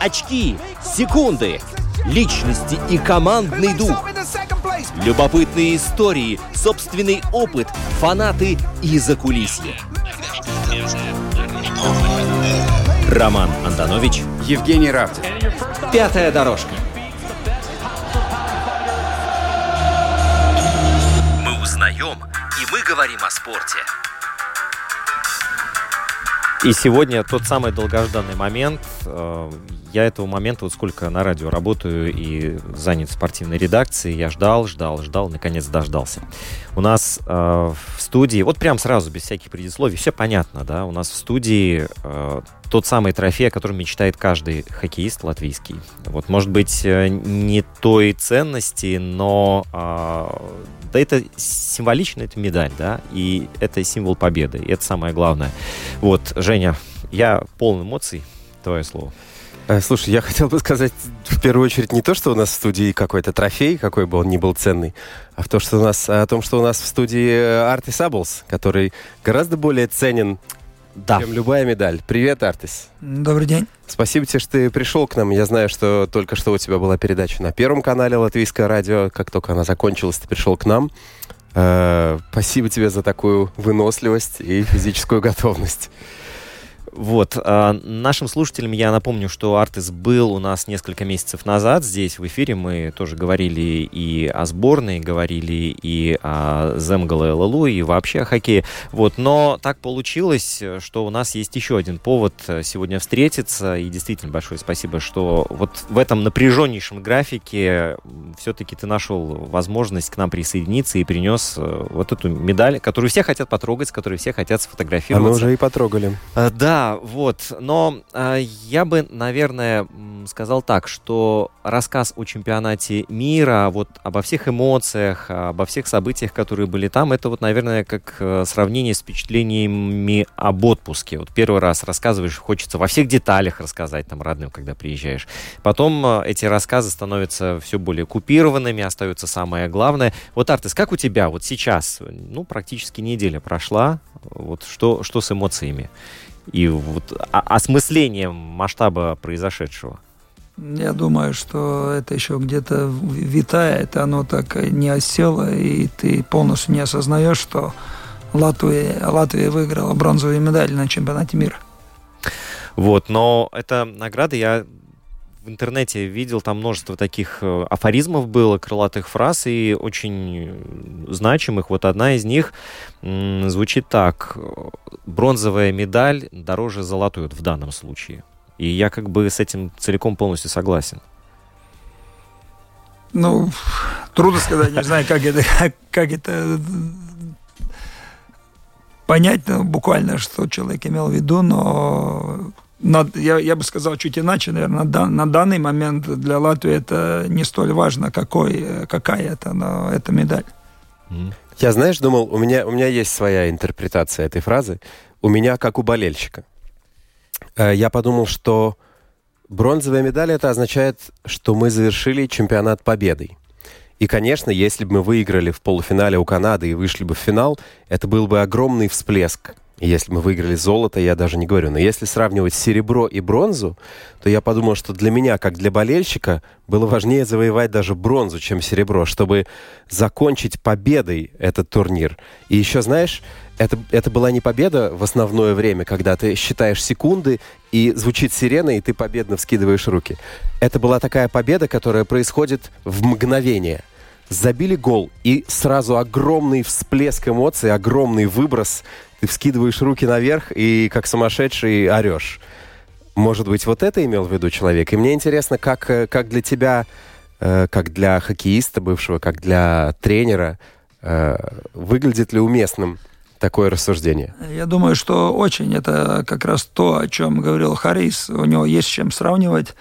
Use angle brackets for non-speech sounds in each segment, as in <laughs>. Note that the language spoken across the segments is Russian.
очки, секунды, личности и командный дух. Любопытные истории, собственный опыт, фанаты и закулисье. Роман Антонович, Евгений Равдин. Пятая дорожка. «Мы узнаем, и мы говорим о спорте». И сегодня тот самый долгожданный момент. Я этого момента, вот сколько на радио работаю и занят спортивной редакции, я ждал, ждал, ждал, наконец дождался. У нас э, в студии, вот прям сразу, без всяких предисловий, все понятно, да, у нас в студии э, тот самый трофей, о котором мечтает каждый хоккеист латвийский. Вот, может быть, э, не той ценности, но э, да это символично, это медаль, да, и это символ победы, и это самое главное. Вот, Женя, я полон эмоций, твое слово. Э, Слушай, я хотел бы сказать в первую очередь не то, что у нас в студии какой-то трофей, какой бы он ни был ценный, а в то, что у нас, о том, что у нас в студии Артис Аблс, который гораздо более ценен, Да. чем любая медаль. Привет, Артис. Добрый день. Спасибо тебе, что ты пришел к нам. Я знаю, что только что у тебя была передача на Первом канале Латвийское радио. Как только она закончилась, ты пришел к нам. Э, Спасибо тебе за такую выносливость и физическую готовность. Вот, а, нашим слушателям я напомню, что Артис был у нас несколько месяцев назад здесь в эфире. Мы тоже говорили и о сборной, говорили и о Земгале ЛЛУ, и вообще о хоккее. Вот, но так получилось, что у нас есть еще один повод сегодня встретиться. И действительно большое спасибо, что вот в этом напряженнейшем графике все-таки ты нашел возможность к нам присоединиться и принес э, вот эту медаль, которую все хотят потрогать, с которой все хотят А мы сфотографироваться. уже и потрогали. А, Вот. Но а, я бы, наверное, сказал так, что рассказ о чемпионате мира, вот обо всех эмоциях, обо всех событиях, которые были там, это вот, наверное, как э, сравнение с впечатлениями об отпуске. Вот первый раз рассказываешь, хочется во всех деталях рассказать там родным, когда приезжаешь. Потом э, эти рассказы становятся все более купированными, остается самое главное. Вот, Артес, как у тебя вот сейчас, ну, практически неделя прошла, вот что, что с эмоциями? И вот осмыслением масштаба произошедшего. Я думаю, что это еще где-то витает, оно так не осело, и ты полностью не осознаешь, что Латвия, Латвия выиграла бронзовую медаль на чемпионате мира. Вот, но эта награда я в интернете видел, там множество таких э, афоризмов было, крылатых фраз и очень э, значимых. Вот одна из них звучит так. Бронзовая медаль дороже золотой в данном случае. И я как бы с этим целиком полностью согласен. Ну, трудно сказать, не знаю, как это, как, это понять ну, буквально, что человек имел в виду, но над- я, я бы сказал чуть иначе, наверное, на, дан- на данный момент для Латвии это не столь важно, какой, какая это, но это медаль. Я, знаешь, думал, у меня, у меня есть своя интерпретация этой фразы. У меня как у болельщика. Э, Я подумал, что бронзовая медаль это означает, что мы завершили чемпионат победой. И, конечно, если бы мы выиграли в полуфинале у Канады и вышли бы в финал, это был бы огромный всплеск. Если мы выиграли золото, я даже не говорю. Но если сравнивать серебро и бронзу, то я подумал, что для меня, как для болельщика, было важнее завоевать даже бронзу, чем серебро, чтобы закончить победой этот турнир. И еще, знаешь, это, это была не победа в основное время, когда ты считаешь секунды, и звучит сирена, и ты победно вскидываешь руки. Это была такая победа, которая происходит в мгновение. Забили гол, и сразу огромный всплеск эмоций, огромный выброс. Ты вскидываешь руки наверх и как сумасшедший орешь. Может быть, вот это имел в виду человек? И мне интересно, как, э, как для тебя, э, как для хоккеиста бывшего, как для тренера, э, выглядит ли уместным такое рассуждение? Я думаю, что очень это как раз то, о чем говорил Харрис. У него есть с чем сравнивать.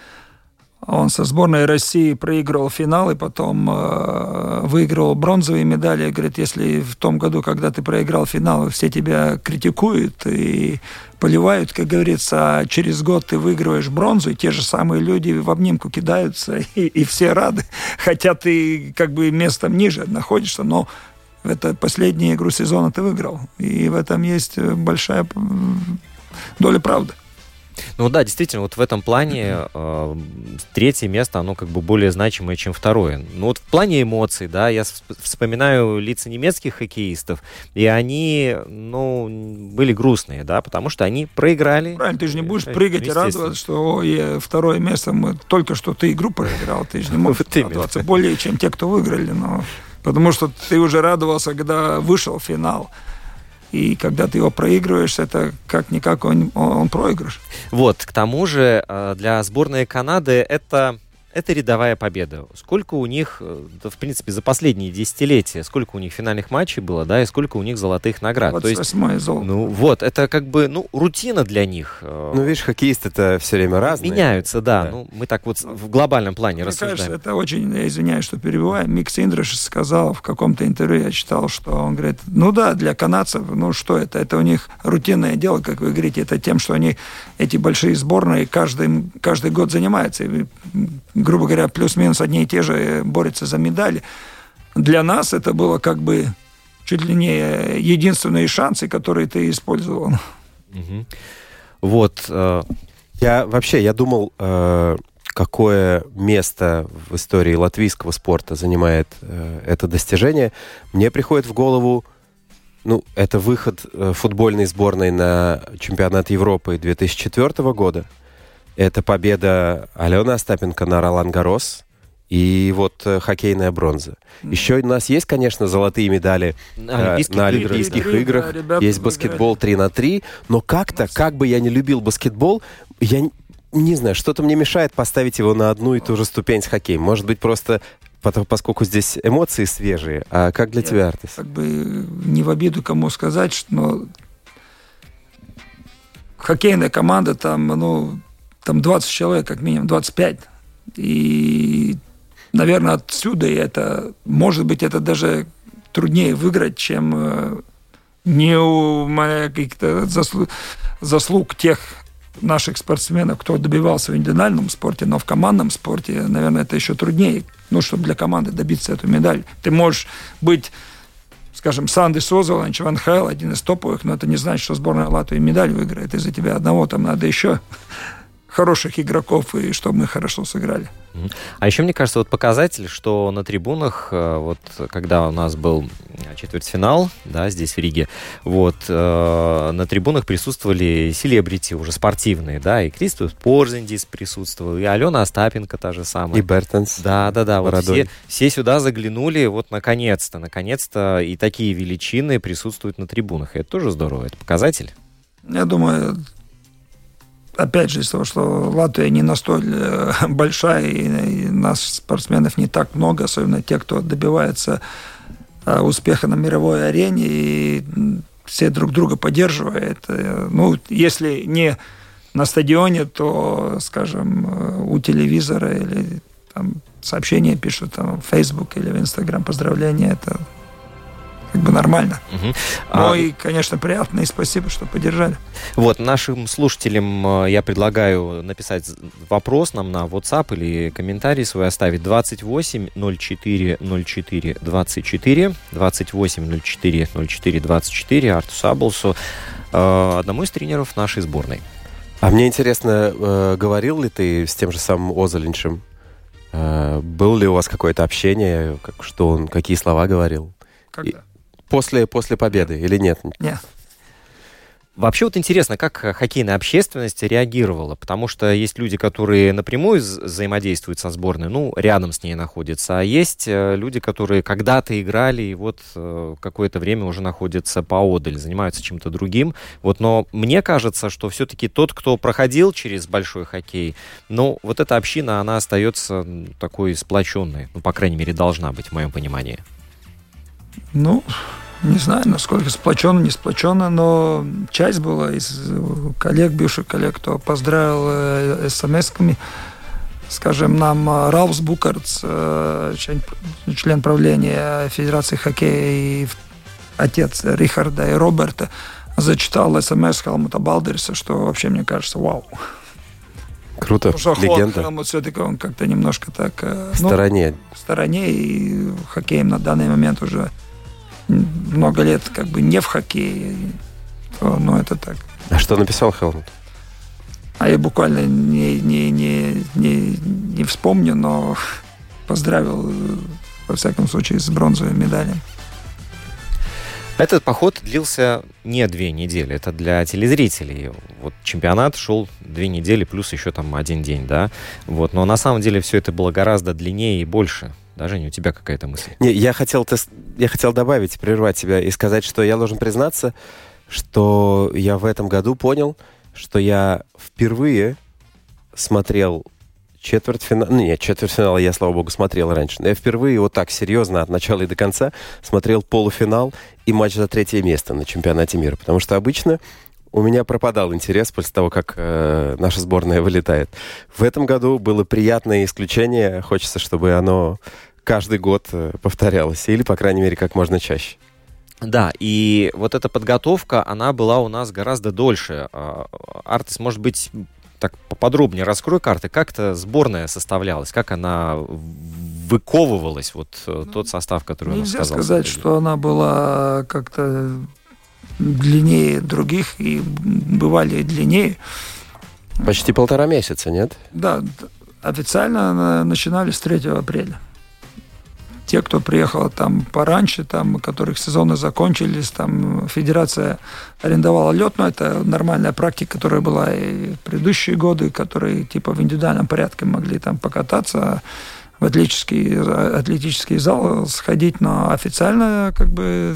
Он со сборной России проигрывал финал и потом э, выиграл бронзовые медали. Говорит, если в том году, когда ты проиграл финал, все тебя критикуют и поливают, как говорится, а через год ты выигрываешь бронзу, и те же самые люди в обнимку кидаются, <laughs> и, и все рады. Хотя ты как бы местом ниже находишься, но это последнюю игру сезона ты выиграл. И в этом есть большая доля правды. Ну да, действительно, вот в этом плане э, третье место, оно как бы более значимое, чем второе. Ну вот в плане эмоций, да, я вспоминаю лица немецких хоккеистов, и они, ну, были грустные, да, потому что они проиграли. Правильно, ты же не будешь э, прыгать и радоваться, что ой, второе место, мы только что ты игру проиграл, ты же не <laughs> можешь радоваться более, чем те, кто выиграли, но потому что ты уже радовался, когда вышел финал. И когда ты его проигрываешь, это как-никак он, он проигрыш. Вот, к тому же э, для сборной Канады это это рядовая победа. Сколько у них, э, да, в принципе, за последние десятилетия, сколько у них финальных матчей было, да, и сколько у них золотых наград. 28 То есть, золото. Ну, вот, это как бы, ну, рутина для них. Э, ну, видишь, хоккеисты это все время разные. Меняются, да. да. Ну, мы так вот в глобальном плане Мне рассуждаем. кажется, это очень, я извиняюсь, что перебиваю, Мик Синдриш сказал в каком-то интервью, я читал, что он говорит, ну да, для канадцев, ну что это, это у них рутинное дело, как вы говорите, это тем, что они, эти большие сборные каждый, каждый год занимаются. И, грубо говоря, плюс-минус одни и те же борются за медали. Для нас это было как бы чуть ли не единственные шансы, которые ты использовал. Угу. Вот. Э... Я вообще, я думал, э, какое место в истории латвийского спорта занимает э, это достижение. Мне приходит в голову, ну, это выход э, футбольной сборной на чемпионат Европы 2004 года. Это победа Алены Остапенко на Ролан Гарос и вот э, хоккейная бронза. Еще у нас есть, конечно, золотые медали на Олимпийских, на Олимпийских играх. играх. есть баскетбол 3 на 3. Но как-то, как бы я не любил баскетбол, я не знаю, что-то мне мешает поставить его на одну и ту же ступень с хоккеем. Может быть, просто поскольку здесь эмоции свежие. А как для я, тебя, Артис? Как бы не в обиду кому сказать, но хоккейная команда там, ну, там 20 человек, как минимум 25. И наверное, отсюда это, может быть, это даже труднее выиграть, чем э, не у каких-то заслуг, заслуг тех наших спортсменов, кто добивался в индивидуальном спорте, но в командном спорте, наверное, это еще труднее, ну, чтобы для команды добиться эту медаль. Ты можешь быть скажем, Санды Созоланч в НХЛ, один из топовых, но это не значит, что сборная Латвии медаль выиграет. Из-за тебя одного там надо еще хороших игроков, и чтобы мы хорошо сыграли. А еще, мне кажется, вот показатель, что на трибунах, э, вот когда у нас был четвертьфинал, да, здесь в Риге, вот, э, на трибунах присутствовали селебрити уже спортивные, да, и Кристоф Порзендис присутствовал, и Алена Остапенко та же самая. И Бертенс. Да, да, да, вот все, все сюда заглянули, вот наконец-то, наконец-то и такие величины присутствуют на трибунах, и это тоже здорово, это показатель. Я думаю, опять же, из того, что Латвия не настолько э, <laughs> большая, и, нас, спортсменов, не так много, особенно те, кто добивается э, успеха на мировой арене, и все друг друга поддерживают. Э, ну, если не на стадионе, то, скажем, у телевизора или там сообщения пишут там, в Facebook или в Instagram поздравления, это как бы нормально. Угу. Ну а... и, конечно, приятно, и спасибо, что поддержали. Вот, нашим слушателям э, я предлагаю написать вопрос нам на WhatsApp или комментарий свой оставить 28 04 04 24 28 04 04 24 Арту Саблсу, э, одному из тренеров нашей сборной. А мне интересно, э, говорил ли ты с тем же самым Озалиншем? Был ли у вас какое-то общение, как, что он, какие слова говорил? Когда? После, после победы или нет? Нет. Вообще вот интересно, как хоккейная общественность реагировала, потому что есть люди, которые напрямую взаимодействуют со сборной, ну, рядом с ней находятся, а есть э, люди, которые когда-то играли и вот э, какое-то время уже находятся поодаль, занимаются чем-то другим. Вот, но мне кажется, что все-таки тот, кто проходил через большой хоккей, ну, вот эта община, она остается такой сплоченной, ну, по крайней мере, должна быть, в моем понимании. Ну, не знаю, насколько сплоченно, не сплоченно, но часть была из коллег, бывших коллег, кто поздравил э, смс-ками. скажем, нам э, Ралфс Букарц, э, член, член правления Федерации хоккея и отец Рихарда и Роберта, зачитал смс Хелмута Балдерса, что вообще, мне кажется, вау. Круто, Потому что легенда. Хелмут все-таки он как-то немножко так... В ну, стороне. в стороне, и хоккеем на данный момент уже много лет как бы не в хоккее. То, ну, это так. А что написал Хелмут? А я буквально не, не, не, не, не вспомню, но <laughs> поздравил, во всяком случае, с бронзовой медалью. Этот поход длился не две недели, это для телезрителей. Вот чемпионат шел две недели плюс еще там один день, да. Вот, но на самом деле все это было гораздо длиннее и больше. Даже не у тебя какая-то мысль. Не, я хотел, тес- я хотел добавить, прервать тебя и сказать, что я должен признаться, что я в этом году понял, что я впервые смотрел четвертьфинал... Ну, нет, четвертьфинала я, слава богу, смотрел раньше. Но я впервые вот так серьезно от начала и до конца смотрел полуфинал и матч за третье место на чемпионате мира. Потому что обычно у меня пропадал интерес после того, как э, наша сборная вылетает. В этом году было приятное исключение. Хочется, чтобы оно каждый год э, повторялось. Или, по крайней мере, как можно чаще. Да, и вот эта подготовка, она была у нас гораздо дольше. А, Артис, может быть, так поподробнее раскрой карты, как эта сборная составлялась, как она выковывалась, вот э, тот состав, который у нас Нельзя сказал. сказать, что она была как-то длиннее других, и бывали длиннее. Почти полтора месяца, нет? Да, официально на- начинали с 3 апреля. Те, кто приехал там пораньше, там, у которых сезоны закончились, там федерация арендовала лед, но это нормальная практика, которая была и в предыдущие годы, которые типа в индивидуальном порядке могли там покататься, в атлетический, атлетический зал сходить, но официально как бы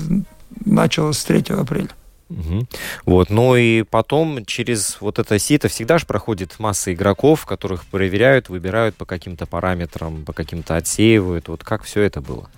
началось с 3 апреля. Мгм. Вот, ну и потом через вот это сито всегда же проходит масса игроков, которых проверяют, выбирают по каким-то параметрам, по каким-то отсеивают. Вот как все это было?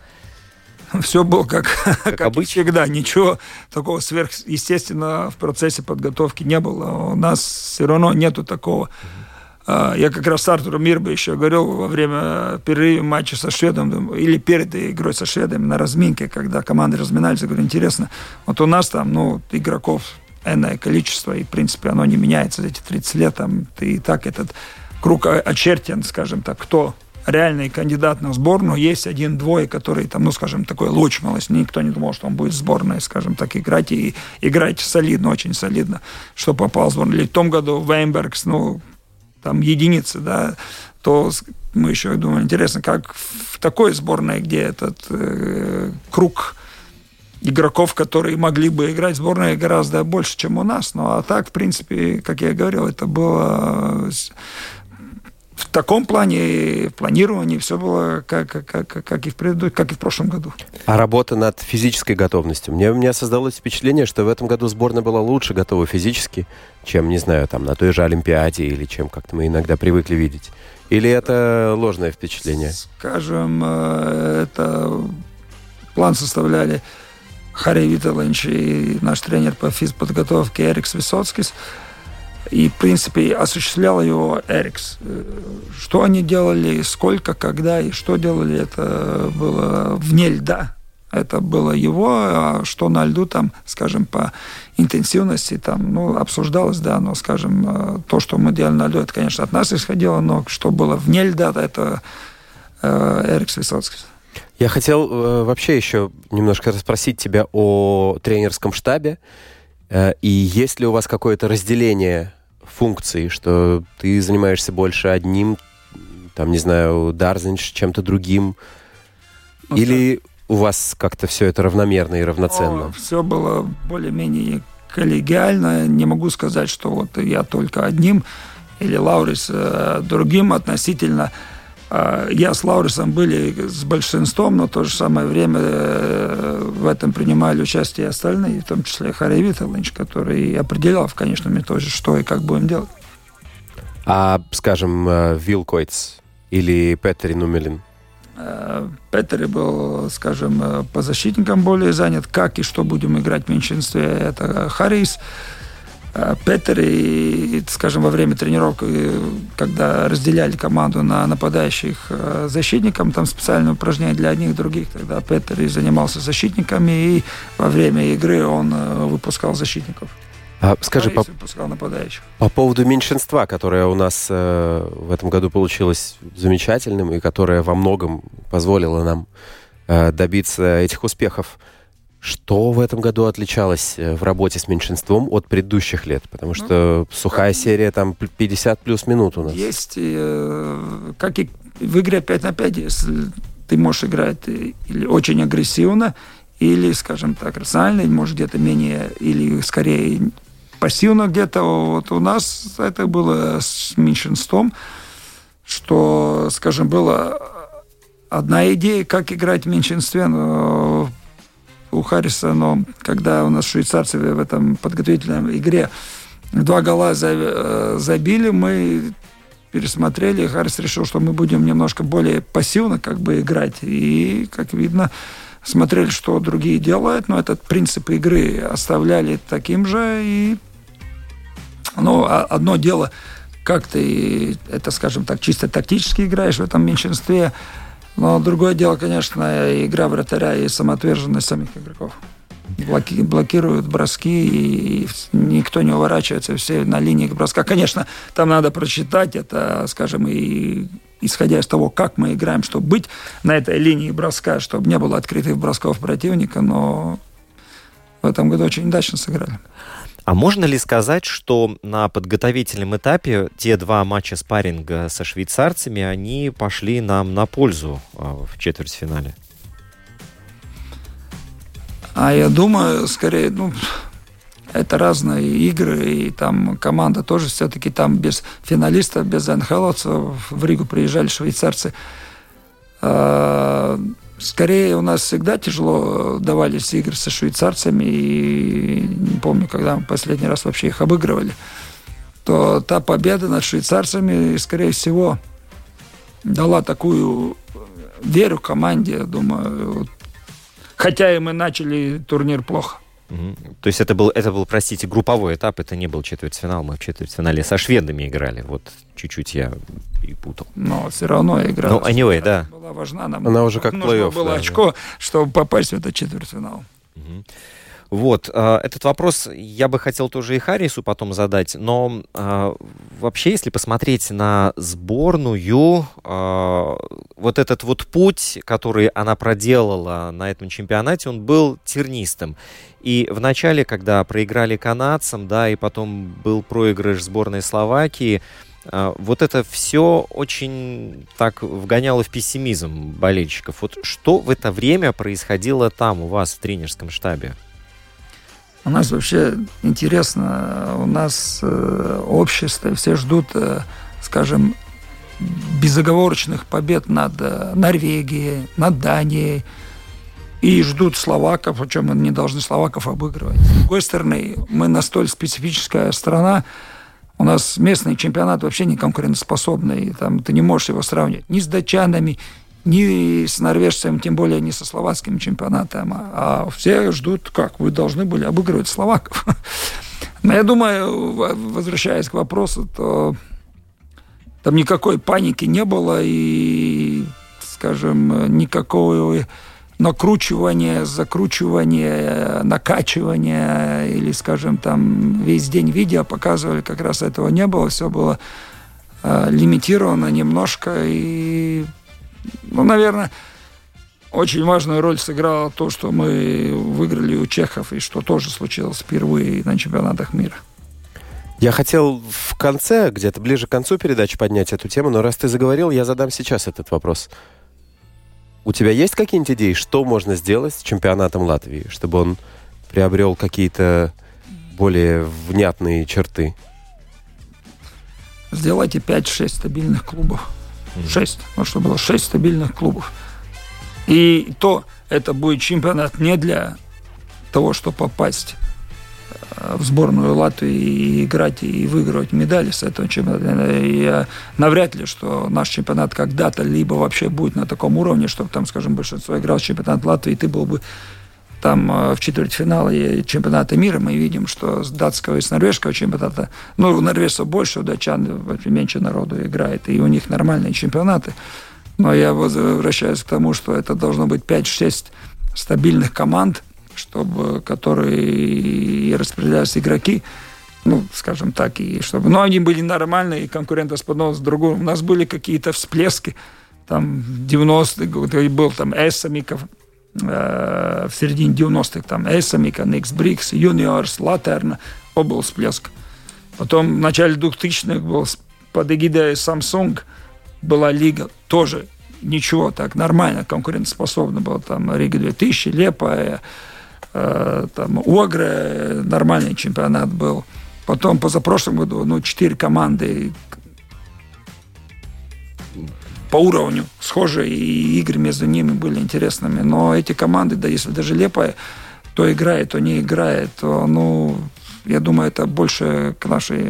Все было как, как, и обычно. всегда. Ничего такого сверхъестественного в процессе подготовки не было. У нас все равно нету такого. А, Я как раз с Артуром Мирбо еще говорил во время перерыва матча со шведом, или перед игрой со шведами на разминке, когда команды разминались, я говорю, интересно, вот у нас там, ну, игроков энное количество, и, в принципе, оно не меняется за эти 30 лет, там, ты и так этот круг о- очерчен, скажем так, кто реальный кандидат на сборную, есть один-двое, которые там, ну, скажем, такой луч малость, никто не думал, что он будет в сборной, скажем так, играть, и играть солидно, очень солидно, что попал в сборную. Или в том году Вейнбергс, ну, там единицы, да, то мы еще думаем, интересно, как в такой сборной, где этот э, круг игроков, которые могли бы играть в сборной гораздо больше, чем у нас. Ну, а так, в принципе, как я говорил, это было в таком плане, в планировании все было как, как, как, как и в преду- как и в прошлом году. А работа над физической готовностью. Мне, у меня создалось впечатление, что в этом году сборная была лучше готова физически, чем, не знаю, там, на той же Олимпиаде или чем как-то мы иногда привыкли видеть. Или это ложное впечатление? Скажем, э, это план составляли Харри Виталович и наш тренер по физподготовке Эрикс Высоцкис. И, в принципе, осуществлял его Эрикс. Что они делали, сколько, когда и что делали, это было вне льда. Это было его, а что на льду там, скажем, по интенсивности там, ну, обсуждалось, да, но, скажем, э, то, что мы делали на льду, это, конечно, от нас исходило, но что было вне льда, это э, Эрикс Высоцкис. Я хотел э, вообще еще немножко расспросить тебя о тренерском штабе. И есть ли у вас какое-то разделение функций, что ты занимаешься больше одним, там, не знаю, Дарзинч чем-то другим? Ну, Или у вас как-то все это равномерно и равноценно? Все было более-менее коллегиально. Не могу сказать, что вот я только одним или Лаурис э, другим относительно. Э, я с Лаурисом были с большинством, но в то же самое время э, в этом принимали участие и остальные, в том числе Харри Виталович, который определял в конечном итоге, что и как будем делать. А, скажем, э, Вилл Койц или Петри Нумелин? Э, Петери был, скажем, по защитникам более занят. Как и что будем играть в меньшинстве, это Харрис. Э, Петер и, скажем, во время тренировок, когда разделяли команду на нападающих э, защитникам, там специальное упражнение для одних и других, тогда Петер и занимался защитниками, и во время игры он выпускал защитников. А, скажи, по, по поводу меньшинства, которое у нас э, в этом году получилось замечательным и которое во многом позволило нам э, добиться этих успехов. Что в этом году отличалось э, в работе с меньшинством от предыдущих лет? Потому что ну, сухая как... серия там 50 плюс минут у нас. Есть, э, как и в игре 5 на 5, если ты можешь играть э, или очень агрессивно, или, скажем так, рационально, может, где-то менее, или скорее пассивно где-то. Вот у нас это было с меньшинством, что, скажем, была одна идея, как играть в меньшинстве, но у Харриса, но когда у нас швейцарцы в этом подготовительном игре два гола э, забили, мы пересмотрели, и Харрис решил, что мы будем немножко более пассивно как бы играть. И, как видно, смотрели, что другие делают, но этот принцип игры оставляли таким же, и но а одно дело, как ты это, скажем так, чисто тактически играешь в этом меньшинстве, но другое дело, конечно, игра вратаря и самоотверженность самих игроков. Блоки, блокируют броски, и никто не уворачивается, все на линии броска. Конечно, там надо прочитать это, скажем, и исходя из того, как мы играем, чтобы быть на этой линии броска, чтобы не было открытых бросков противника, но в этом году очень удачно сыграли. А можно ли сказать, что на подготовительном этапе те два матча спарринга со швейцарцами, они пошли нам на пользу а, в четвертьфинале? А я думаю, скорее, ну, это разные игры, и там команда тоже все-таки там без финалистов, без НХЛовцев в Ригу приезжали швейцарцы. Скорее, у нас всегда тяжело давались игры со швейцарцами, и не помню, когда мы последний раз вообще их обыгрывали, то та победа над швейцарцами, скорее всего, дала такую веру команде, думаю. Хотя и мы начали турнир плохо. Угу. То есть это был, это был, простите, групповой этап, это не был четвертьфинал, мы в четвертьфинале со шведами играли. Вот чуть-чуть я и путал. Но все равно игра ну, anyway, да. была важна. Нам Она уже как плей-офф. было да, очко, да. чтобы попасть в этот четвертьфинал. Угу. Вот, э, этот вопрос я бы хотел тоже и Харрису потом задать, но э, вообще, если посмотреть на сборную, э, вот этот вот путь, который она проделала на этом чемпионате, он был тернистым. И в начале, когда проиграли канадцам, да, и потом был проигрыш сборной Словакии, вот это все очень так вгоняло в пессимизм болельщиков. Вот что в это время происходило там у вас в тренерском штабе? У нас вообще интересно, у нас э, общество, все ждут, э, скажем, безоговорочных побед над э, Норвегией, над Данией, и ждут словаков, причем мы не должны словаков обыгрывать. С другой стороны, мы настолько специфическая страна, у нас местный чемпионат вообще не конкурентоспособный, там ты не можешь его сравнивать ни с датчанами, ни с норвежцем, тем более не со словацким чемпионатом. А все ждут, как вы должны были обыгрывать словаков. <laughs> Но я думаю, возвращаясь к вопросу, то там никакой паники не было и, скажем, никакого накручивания, закручивания, накачивания или, скажем, там весь день видео показывали, как раз этого не было, все было э, лимитировано немножко и ну, наверное, очень важную роль сыграло то, что мы выиграли у чехов, и что тоже случилось впервые на чемпионатах мира. Я хотел в конце, где-то ближе к концу передачи поднять эту тему, но раз ты заговорил, я задам сейчас этот вопрос. У тебя есть какие-нибудь идеи, что можно сделать с чемпионатом Латвии, чтобы он приобрел какие-то более внятные черты? Сделайте 5-6 стабильных клубов. Шесть. Ну, чтобы было шесть стабильных клубов. И то это будет чемпионат не для того, чтобы попасть э, в сборную Латвии и играть и выигрывать медали с этого чемпионата. И навряд ли, что наш чемпионат когда-то либо вообще будет на таком уровне, чтобы там, скажем, большинство играл в чемпионат Латвии, и ты был бы там э, в четвертьфинале чемпионата мира мы видим, что с датского и с норвежского чемпионата, ну, у норвежцев больше, у датчан меньше народу играет, и у них нормальные чемпионаты. Но я возвращаюсь к тому, что это должно быть 5-6 стабильных команд, чтобы, которые и распределялись игроки, ну, скажем так, и чтобы, но они были нормальные, и конкурентоспособны с другим. У нас были какие-то всплески, там, 90-х, был там Эссамиков, Э, в середине 90-х, там, Эсамика, Никс Брикс, Юниорс, Латерна, был всплеск. Потом в начале 2000-х был под эгидой Samsung была лига, тоже ничего, так нормально, конкурентоспособна была, там, Рига 2000, Лепа, э, там, Огры, нормальный чемпионат был. Потом позапрошлом году, ну, четыре команды по уровню схожие, и игры между ними были интересными. Но эти команды, да если даже Лепая то играет, то не играет, то, ну, я думаю, это больше к нашей,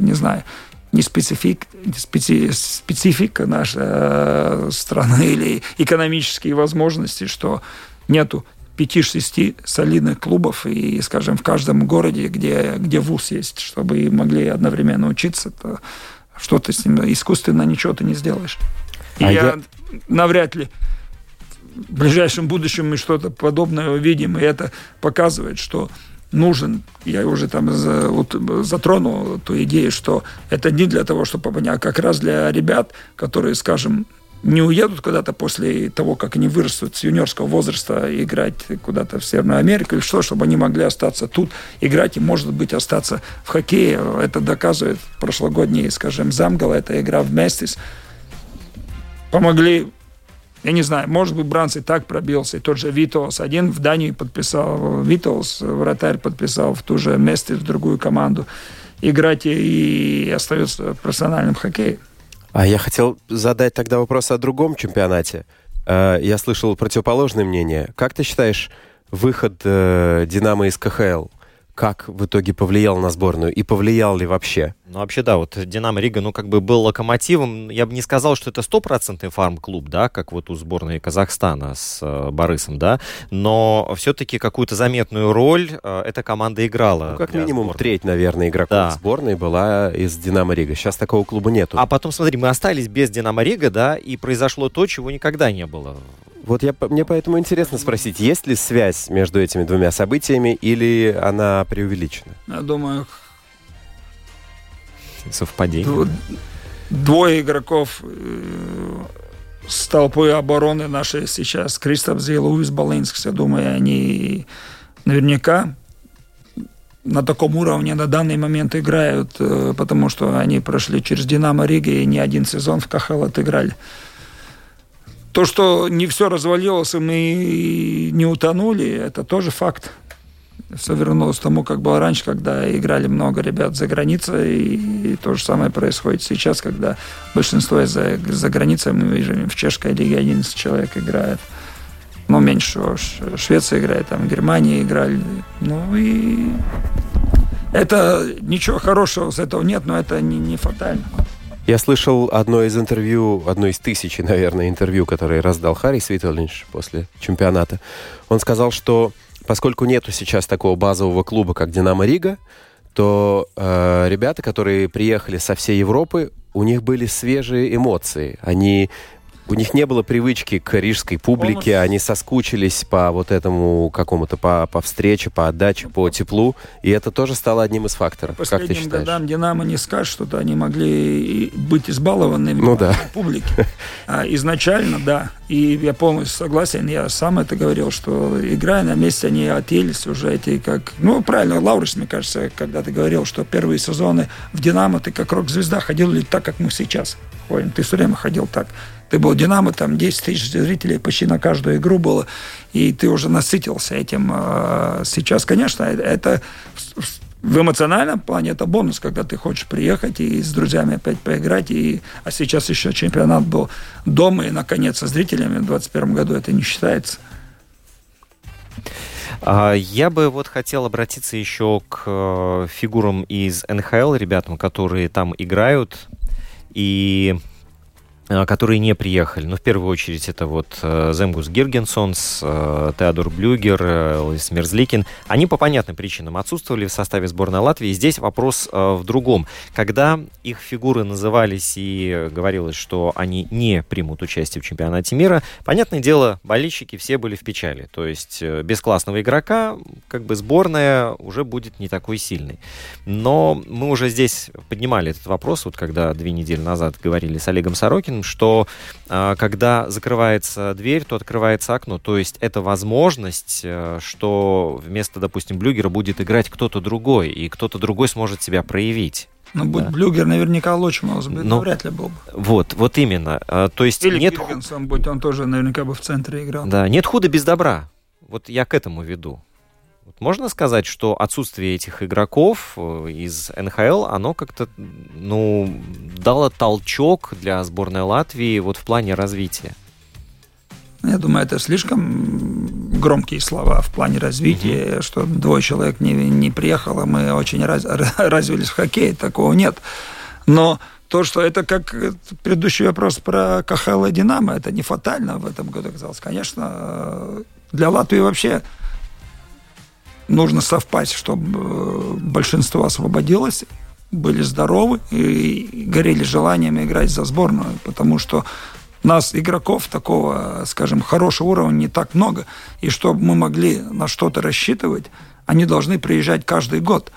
не знаю, не специфик, специ, специфика нашей э, страны <laughs> или экономические возможности, что нету пяти-шести солидных клубов и, скажем, в каждом городе, где, где вуз есть, чтобы могли одновременно учиться, то что-то с ним искусственно ничего ты не сделаешь. И а я, я навряд ли в ближайшем будущем мы что-то подобное увидим, и это показывает, что нужен, я уже там за, вот, затронул ту идею, что это не для того, чтобы понять, а как раз для ребят, которые, скажем, не уедут куда-то после того, как они вырастут с юниорского возраста играть куда-то в Северную Америку или что, чтобы они могли остаться тут, играть и, может быть, остаться в хоккее. Это доказывает прошлогодний, скажем, Замгала, это игра вместе с помогли я не знаю, может быть, Бранц и так пробился, и тот же Витолс один в Дании подписал, Витолс, вратарь подписал в ту же месте, в другую команду играть и, и остается в профессиональном хоккее. А я хотел задать тогда вопрос о другом чемпионате. Э, я слышал противоположное мнение. Как ты считаешь, выход э, Динамо из КХЛ – как в итоге повлиял на сборную и повлиял ли вообще? Ну, вообще, да, вот Динамо Рига, ну, как бы был локомотивом. Я бы не сказал, что это стопроцентный фарм-клуб, да, как вот у сборной Казахстана с э, Барысом, да, но все-таки какую-то заметную роль э, эта команда играла. Ну, как минимум сборной. треть, наверное, игроков да. сборной была из Динамо Рига. Сейчас такого клуба нету. А потом, смотри, мы остались без Динамо Рига, да, и произошло то, чего никогда не было вот я, мне поэтому интересно спросить, есть ли связь между этими двумя событиями или она преувеличена? Я думаю... Совпадение. Двое игроков э, с толпой обороны нашей сейчас, Кристоф Зил, Луис я думаю, они наверняка на таком уровне на данный момент играют, э, потому что они прошли через Динамо Рига и не один сезон в КХЛ отыграли. То, что не все развалилось, и мы не утонули, это тоже факт. Все вернулось тому, как было раньше, когда играли много ребят за границей, и, и то же самое происходит сейчас, когда большинство за, за границей, мы видим, в чешской лиге 11 человек играет. Ну, меньше. Швеция играет, там Германия играли. Ну и это ничего хорошего с этого нет, но это не, не фатально. Я слышал одно из интервью, одно из тысячи, наверное, интервью, которые раздал Харри Свитолинш после чемпионата. Он сказал, что поскольку нету сейчас такого базового клуба, как «Динамо Рига», то э, ребята, которые приехали со всей Европы, у них были свежие эмоции. Они у них не было привычки к рижской публике, они соскучились по вот этому какому-то, по, по встрече, по отдаче, по теплу, и это тоже стало одним из факторов. По как ты считаешь? годам Динамо не скажет, что они могли быть избалованными ну, да. публики. А изначально, да, и я полностью согласен, я сам это говорил, что играя на месте, они отелись уже эти, как, ну, правильно, Лаурис, мне кажется, когда ты говорил, что первые сезоны в Динамо ты как рок-звезда ходил ли так, как мы сейчас ходим, ты все время ходил так. Ты был «Динамо», там 10 тысяч зрителей почти на каждую игру было, и ты уже насытился этим. А сейчас, конечно, это в эмоциональном плане это бонус, когда ты хочешь приехать и с друзьями опять поиграть. И, а сейчас еще чемпионат был дома, и, наконец, со зрителями в 2021 году это не считается. А, я бы вот хотел обратиться еще к э, фигурам из НХЛ, ребятам, которые там играют. И которые не приехали. Ну, в первую очередь, это вот э, Земгус Гиргенсонс, э, Теодор Блюгер, Лис Мерзликин. Они по понятным причинам отсутствовали в составе сборной Латвии. Здесь вопрос в другом. Когда их фигуры назывались и говорилось, что они не примут участие в чемпионате мира, понятное дело, болельщики все были в печали. То есть без классного игрока как бы сборная уже будет не такой сильной. Но мы уже здесь поднимали этот вопрос, вот когда две недели назад говорили с Олегом Сорокиным, что э, когда закрывается дверь, то открывается окно. То есть это возможность, э, что вместо, допустим, Блюгера будет играть кто-то другой, и кто-то другой сможет себя проявить. Ну, будь да. Блюгер, наверняка Лочмаус бы, ну, вряд ли был бы. Вот, вот именно. А, то есть Или нет... Гиргенсон, будь он тоже наверняка бы в центре играл. Да, нет худа без добра. Вот я к этому веду. Можно сказать, что отсутствие этих игроков э, из НХЛ, оно как-то, ну, дало толчок для сборной Латвии вот в плане развития? Я думаю, это слишком громкие слова в плане развития, mm-hmm. что двое человек не, не приехало, мы очень раз, <laughs> развились в хоккее, такого нет. Но то, что это как предыдущий вопрос про КХЛ и Динамо, это не фатально в этом году оказалось. Конечно, э, для Латвии вообще нужно совпасть, чтобы э, большинство освободилось, были здоровы и горели желанием играть за сборную, потому что нас, игроков такого, скажем, хорошего уровня не так много, и чтобы мы могли на что-то рассчитывать, они должны приезжать каждый год.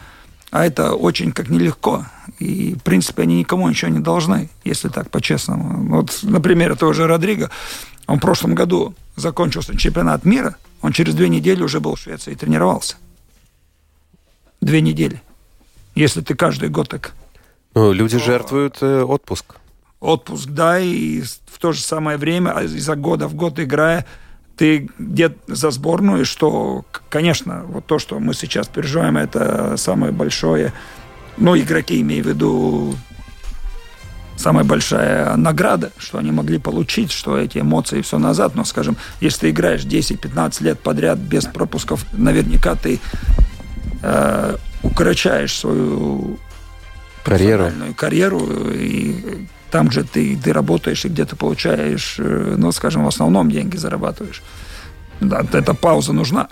А это очень как нелегко. И, в принципе, они никому ничего не должны, если так по-честному. Вот, например, того же Родриго, он в прошлом году закончился чемпионат мира, он через две недели уже был в Швеции и тренировался две недели. Если ты каждый год так... Ну, люди жертвуют э, отпуск. Отпуск, да, и в то же самое время, а из-за года в год играя, ты где за сборную, что, конечно, вот то, что мы сейчас переживаем, это самое большое, ну, игроки, имею в виду, самая большая награда, что они могли получить, что эти эмоции все назад. Но, скажем, если ты играешь 10-15 лет подряд без пропусков, наверняка ты э, укорочаешь свою карьеру. карьеру и там же ты, ты работаешь и где-то получаешь, э, ну, скажем, в основном деньги зарабатываешь. Да, эта пауза нужна.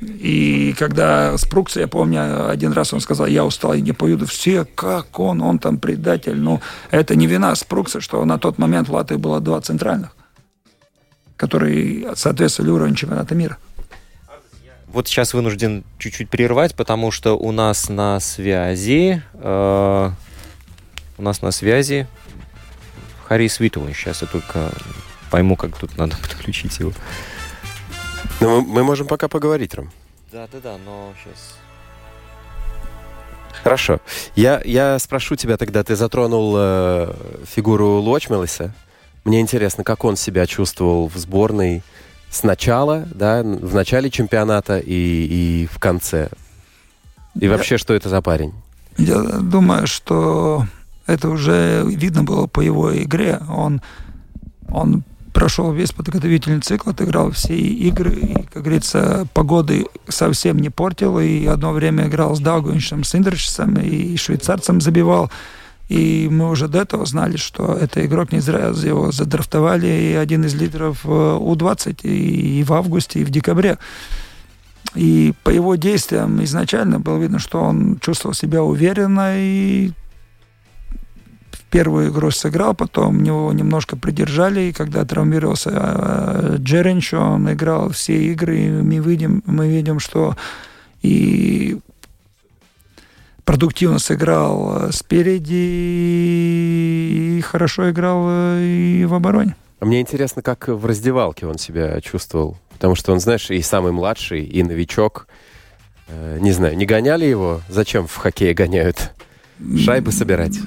И когда с Прукса, я помню, один раз он сказал, я устал, я не поеду. Все, как он, он там предатель. Ну, это не вина Спрукса, что на тот момент в Латвии было два центральных, которые соответствовали уровню чемпионата мира вот сейчас вынужден чуть-чуть прервать, потому что у нас на связи... Э, у нас на связи Харис Витовый. Сейчас я только пойму, как тут надо <laughs> подключить его. Ну, мы, мы можем пока поговорить, Ром. Да, да, да, но сейчас... Хорошо. Я, я спрошу тебя тогда, ты затронул э, фигуру Лочмелиса. Мне интересно, как он себя чувствовал в сборной сначала, да, в начале чемпионата и, и в конце? И я, вообще, что это за парень? Я думаю, что это уже видно было по его игре. Он, он прошел весь подготовительный цикл, отыграл все игры, и, как говорится, погоды совсем не портил, и одно время играл с Даугуншем, с Индричем, и швейцарцем забивал. И мы уже до этого знали, что это игрок не зря его задрафтовали, и один из лидеров э, У-20 и в августе, и в декабре. И по его действиям изначально было видно, что он чувствовал себя уверенно и первую игру сыграл, потом него немножко придержали, и когда травмировался э, Джеренч, он играл все игры, и мы видим, мы видим, что и продуктивно сыграл э, спереди и хорошо играл э, и в обороне. А мне интересно, как в раздевалке он себя чувствовал. Потому что он, знаешь, и самый младший, и новичок. Э, не знаю, не гоняли его? Зачем в хоккее гоняют? Шайбы собирать?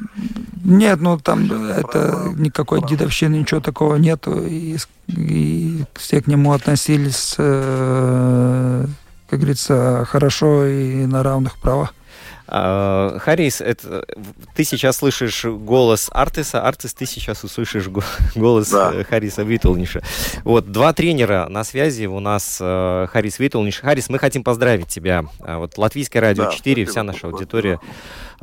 Нет, ну там это никакой дедовщины, ничего такого нету. И, и все к нему относились, как говорится, хорошо и на равных правах. А, Харис, это, ты сейчас слышишь голос Артиса, Артис, ты сейчас услышишь <laughs> голос да. Э, Хариса Витулниша. Вот, два тренера на связи у нас э, Харис Витулниш. Харис, мы хотим поздравить тебя. А, вот Латвийское радио да, 4, вся наша аудитория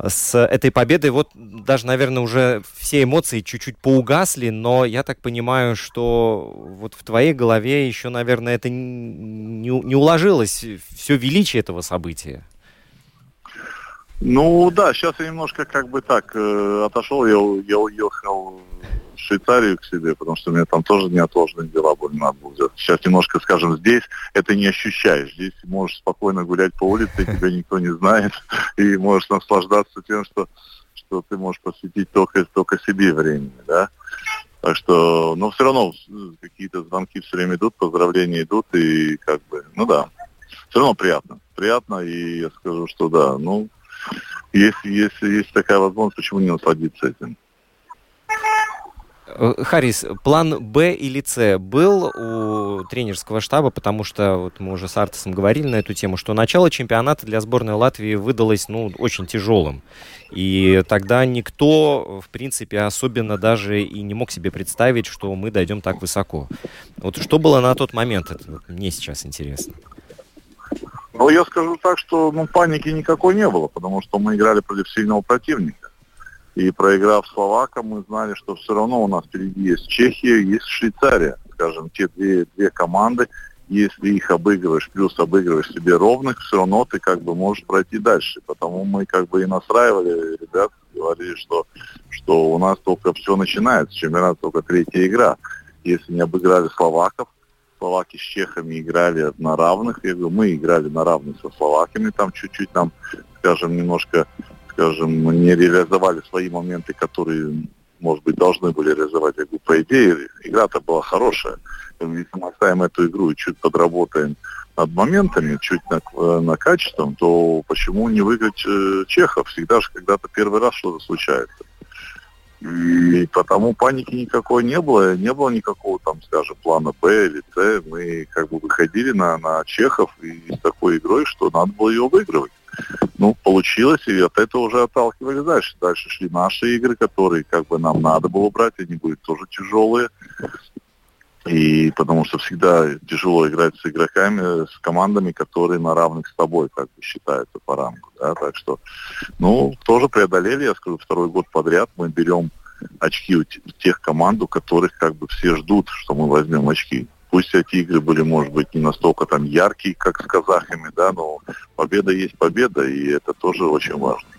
с этой победой. Вот даже, наверное, уже все эмоции чуть-чуть поугасли, но я так понимаю, что вот в твоей голове еще, наверное, это не, не уложилось все величие этого события. Ну да, сейчас я немножко как бы так э, отошел, я, я уехал в Швейцарию к себе, потому что у меня там тоже неотложные дела были, надо было взять. Сейчас немножко, скажем, здесь это не ощущаешь. Здесь можешь спокойно гулять по улице, тебя никто не знает, <laughs> и можешь наслаждаться тем, что, что ты можешь посвятить только, только себе времени, да. Так что, но все равно какие-то звонки все время идут, поздравления идут, и как бы, ну да, все равно приятно. Приятно, и я скажу, что да, ну, если, если есть такая возможность, почему не насладиться этим? Э, Харис, план Б или С был у тренерского штаба, потому что вот мы уже с Артесом говорили на эту тему, что начало чемпионата для сборной Латвии выдалось ну, очень тяжелым. И тогда никто, в принципе, особенно даже и не мог себе представить, что мы дойдем так высоко. Вот что было на тот момент, это мне сейчас интересно. Ну, я скажу так, что ну, паники никакой не было, потому что мы играли против сильного противника. И проиграв Словакам, мы знали, что все равно у нас впереди есть Чехия, есть Швейцария. Скажем, те две, две команды, если их обыгрываешь, плюс обыгрываешь себе ровных, все равно ты как бы можешь пройти дальше. Потому мы как бы и настраивали ребят, говорили, что, что у нас только все начинается, чемпионат только третья игра. Если не обыграли словаков, словаки с чехами играли на равных. Я говорю, мы играли на равных со словаками, там чуть-чуть там, скажем, немножко, скажем, не реализовали свои моменты, которые, может быть, должны были реализовать. Я говорю, по идее, игра-то была хорошая. Если мы оставим эту игру и чуть подработаем над моментами, чуть над, э, на качеством, то почему не выиграть э, чехов? Всегда же когда-то первый раз что-то случается. И потому паники никакой не было, не было никакого там, скажем, плана Б или С. Мы как бы выходили на, на чехов и с такой игрой, что надо было ее выигрывать. Ну, получилось, и от этого уже отталкивались дальше. Дальше шли наши игры, которые как бы нам надо было брать, они были тоже тяжелые. И потому что всегда тяжело играть с игроками, с командами, которые на равных с тобой, как бы считается по рангу. Да? Так что, ну, тоже преодолели, я скажу, второй год подряд мы берем очки у тех команд, у которых как бы все ждут, что мы возьмем очки. Пусть эти игры были, может быть, не настолько там яркие, как с казахами, да, но победа есть победа, и это тоже очень важно.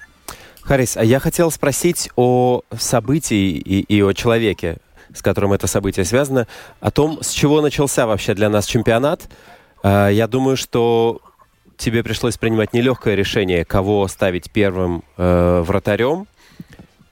Харис, а я хотел спросить о событии и, и о человеке с которым это событие связано, о том, с чего начался вообще для нас чемпионат. А, я думаю, что тебе пришлось принимать нелегкое решение, кого ставить первым э, вратарем.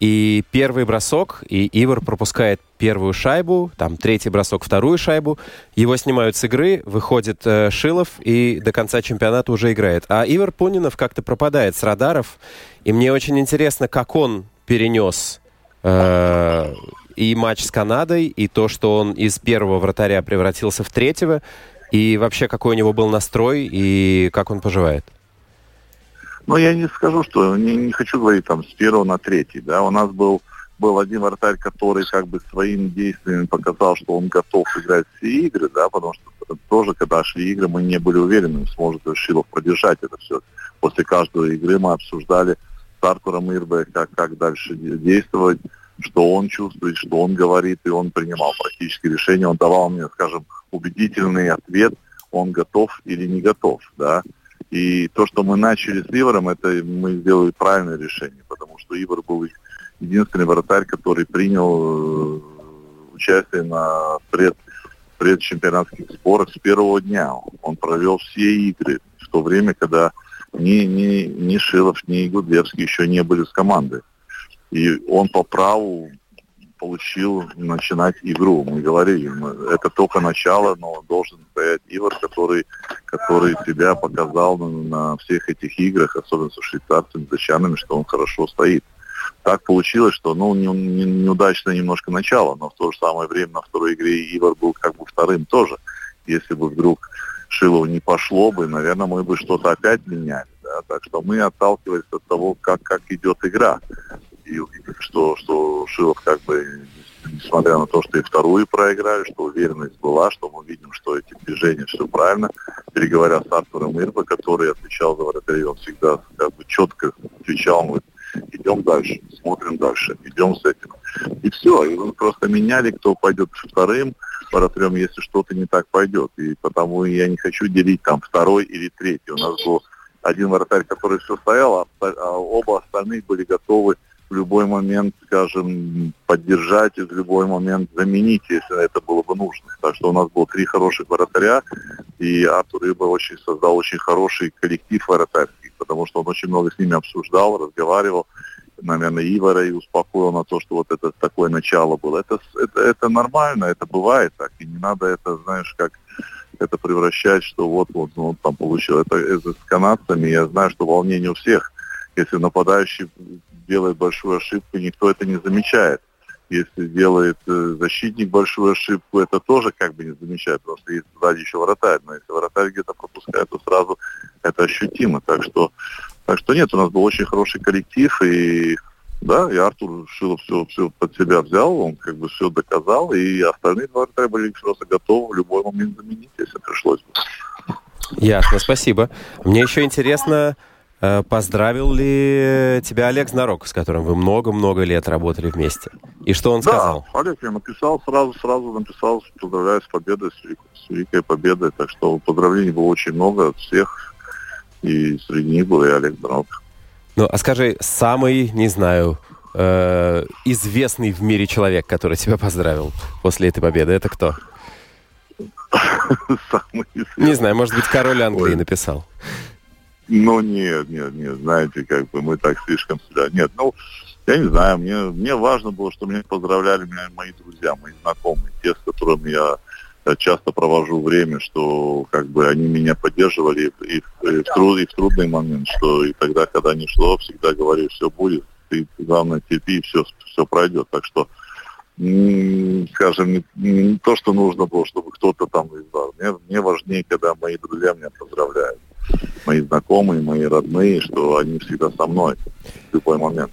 И первый бросок, и Ивар пропускает первую шайбу, там третий бросок, вторую шайбу. Его снимают с игры, выходит э, Шилов и до конца чемпионата уже играет. А Ивар Пунинов как-то пропадает с радаров. И мне очень интересно, как он перенес э, и матч с Канадой, и то, что он из первого вратаря превратился в третьего, и вообще какой у него был настрой, и как он поживает? Ну, я не скажу, что не, не хочу говорить там с первого на третий, да, у нас был был один вратарь, который как бы своими действиями показал, что он готов играть все игры, да, потому что тоже, когда шли игры, мы не были уверены, сможет ли Шилов продержать это все. После каждой игры мы обсуждали с Артуром Ирбе, как, как дальше действовать, что он чувствует, что он говорит, и он принимал практически решение, он давал мне, скажем, убедительный ответ, он готов или не готов, да. И то, что мы начали с Иваром, это мы сделали правильное решение, потому что Ивар был единственный вратарь, который принял э, участие на пред, предчемпионатских спорах с первого дня. Он провел все игры в то время, когда ни, ни, ни Шилов, ни Гудлевский еще не были с командой. И он по праву получил начинать игру. Мы говорили, это только начало, но должен стоять Ивар, который, который себя показал на, всех этих играх, особенно со швейцарцами, датчанами, что он хорошо стоит. Так получилось, что ну, не, не, неудачное немножко начало, но в то же самое время на второй игре Ивар был как бы вторым тоже. Если бы вдруг Шилову не пошло бы, наверное, мы бы что-то опять меняли. Да? Так что мы отталкивались от того, как, как идет игра. И что, что Шилов как бы несмотря на то, что и вторую проиграли, что уверенность была, что мы видим, что эти движения все правильно. Переговоря с Артуром Ирбо, который отвечал за вратарей, он всегда как бы четко отвечал, мы идем дальше, смотрим дальше, идем с этим. И все, и мы просто меняли, кто пойдет вторым вратарем, если что-то не так пойдет. И потому я не хочу делить там второй или третий. У нас был один вратарь, который все стоял, а, а оба остальных были готовы в любой момент, скажем, поддержать и в любой момент заменить, если это было бы нужно. Так что у нас было три хороших вратаря, и Артур Рыба очень создал очень хороший коллектив вратарский, потому что он очень много с ними обсуждал, разговаривал, наверное, Ивара и успокоил на то, что вот это такое начало было. Это, это, это нормально, это бывает так, и не надо это, знаешь, как это превращать, что вот-вот ну, он там получил. Это, это с канадцами, я знаю, что волнение у всех. Если нападающий делает большую ошибку, никто это не замечает. Если делает э, защитник большую ошибку, это тоже как бы не замечает, потому что есть сзади еще вратарь. Но если вратарь где-то пропускает, то сразу это ощутимо. Так что, так что нет, у нас был очень хороший коллектив, и да, и Артур Шилов все, все под себя взял, он как бы все доказал, и остальные два вратаря были просто готовы в любой момент заменить, если пришлось бы. Ясно, спасибо. Мне еще интересно, поздравил ли тебя Олег Знарок, с которым вы много-много лет работали вместе? И что он да, сказал? Олег я написал сразу, сразу написал, поздравляю с победой, с, с великой победой. Так что поздравлений было очень много от всех. И среди них был и Олег Знарок. Ну, а скажи, самый, не знаю, э, известный в мире человек, который тебя поздравил после этой победы, это кто? <laughs> Самый Не знаю, может быть, король Англии написал. Ну, нет, нет, нет, знаете, как бы мы так слишком себя... Нет, ну, я не знаю, мне, мне важно было, что меня поздравляли меня, мои друзья, мои знакомые, те, с которыми я часто провожу время, что как бы они меня поддерживали и, и, и, в, труд, и в трудный момент, что и тогда, когда не шло, всегда говорили, все будет, ты главное терпи, и все, все пройдет. Так что, скажем, не, не то, что нужно было, чтобы кто-то там издал. Мне, мне важнее, когда мои друзья меня поздравляют мои знакомые, мои родные, что они всегда со мной в любой момент.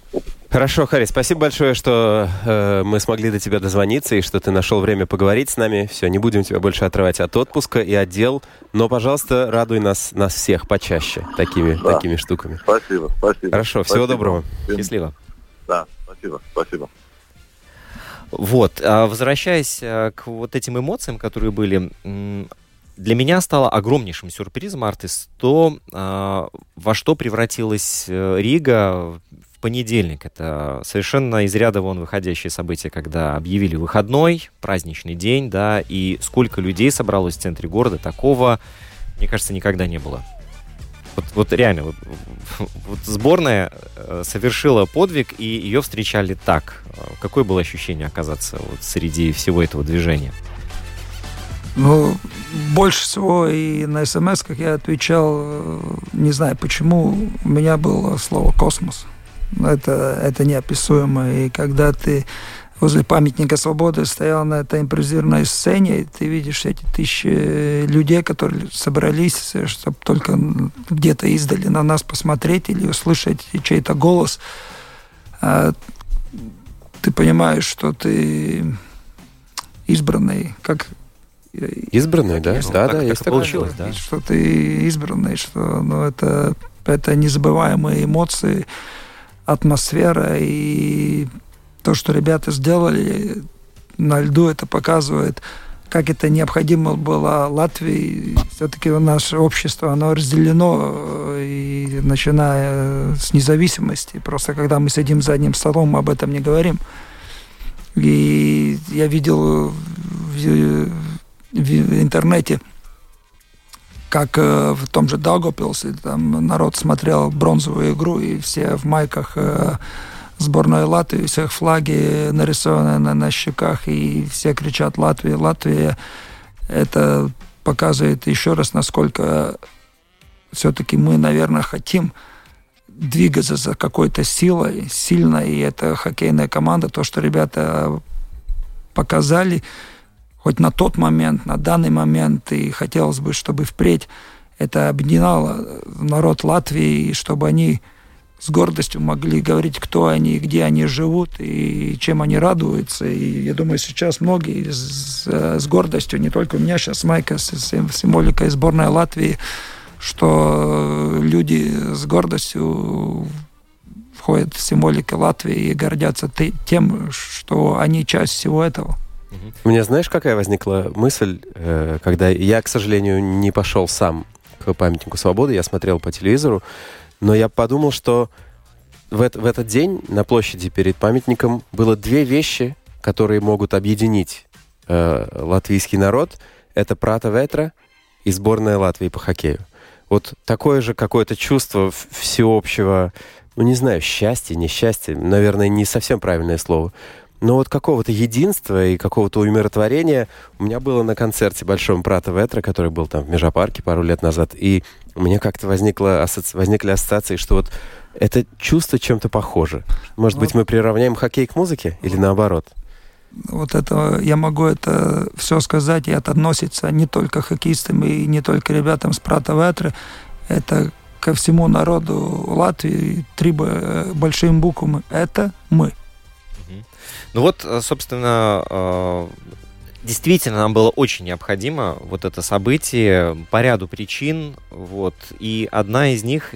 Хорошо, Харри, спасибо большое, что э, мы смогли до тебя дозвониться и что ты нашел время поговорить с нами. Все, не будем тебя больше отрывать от отпуска и отдел, но, пожалуйста, радуй нас, нас всех почаще такими, да. такими штуками. Спасибо, спасибо. Хорошо, спасибо. всего доброго. Всем... Счастливо. Да, спасибо, спасибо. Вот, а возвращаясь э, к вот этим эмоциям, которые были, для меня стало огромнейшим сюрпризом, Артис, то, э, во что превратилась э, Рига в понедельник. Это совершенно из ряда вон выходящее событие, когда объявили выходной, праздничный день, да, и сколько людей собралось в центре города, такого, мне кажется, никогда не было. Вот, вот реально, вот, вот сборная э, совершила подвиг, и ее встречали так. Какое было ощущение оказаться вот среди всего этого движения? Ну, больше всего и на смс, как я отвечал, э, не знаю почему, у меня было слово «космос». Это, это неописуемо. И когда ты возле памятника свободы стоял на этой импровизированной сцене, и ты видишь эти тысячи людей, которые собрались, чтобы только где-то издали на нас посмотреть или услышать чей-то голос, а ты понимаешь, что ты избранный, как Избранный, да? да, да, есть так получилось, да. Что ты избранный, что ну, это, это незабываемые эмоции, атмосфера и то, что ребята сделали на льду, это показывает, как это необходимо было Латвии. Все-таки наше общество, оно разделено, и начиная с независимости. Просто когда мы сидим за одним столом, мы об этом не говорим. И я видел в интернете, как э, в том же Даугавпилсе, там народ смотрел бронзовую игру, и все в майках э, сборной Латвии, всех флаги нарисованы на, на щеках, и все кричат «Латвия, Латвия». Это показывает еще раз, насколько все-таки мы, наверное, хотим двигаться за какой-то силой, сильно, и это хоккейная команда, то, что ребята показали – хоть на тот момент, на данный момент, и хотелось бы, чтобы впредь это объединяло народ Латвии, чтобы они с гордостью могли говорить, кто они, где они живут и чем они радуются. И я думаю, сейчас многие с, с гордостью, не только у меня сейчас майка с символикой сборной Латвии, что люди с гордостью входят в символику Латвии и гордятся тем, что они часть всего этого. У меня, знаешь, какая возникла мысль, э, когда я, к сожалению, не пошел сам к памятнику свободы, я смотрел по телевизору, но я подумал, что в, в этот день на площади перед памятником было две вещи, которые могут объединить э, латвийский народ. Это Прата Ветра и сборная Латвии по хоккею. Вот такое же какое-то чувство всеобщего, ну не знаю, счастья, несчастья, наверное, не совсем правильное слово, но вот какого-то единства и какого-то умиротворения у меня было на концерте большом Прата Ветра, который был там в Межапарке пару лет назад. И у меня как-то возникло, асоци... возникли ассоциации, что вот это чувство чем-то похоже. Может вот. быть, мы приравняем хоккей к музыке или наоборот? Вот это я могу это все сказать, и это относится не только хоккеистам и не только ребятам с Прата Ветры. Это ко всему народу Латвии три большими буквами. Это мы. Ну вот, э, собственно, э, действительно нам было очень необходимо вот это событие по ряду причин. Вот, и одна из них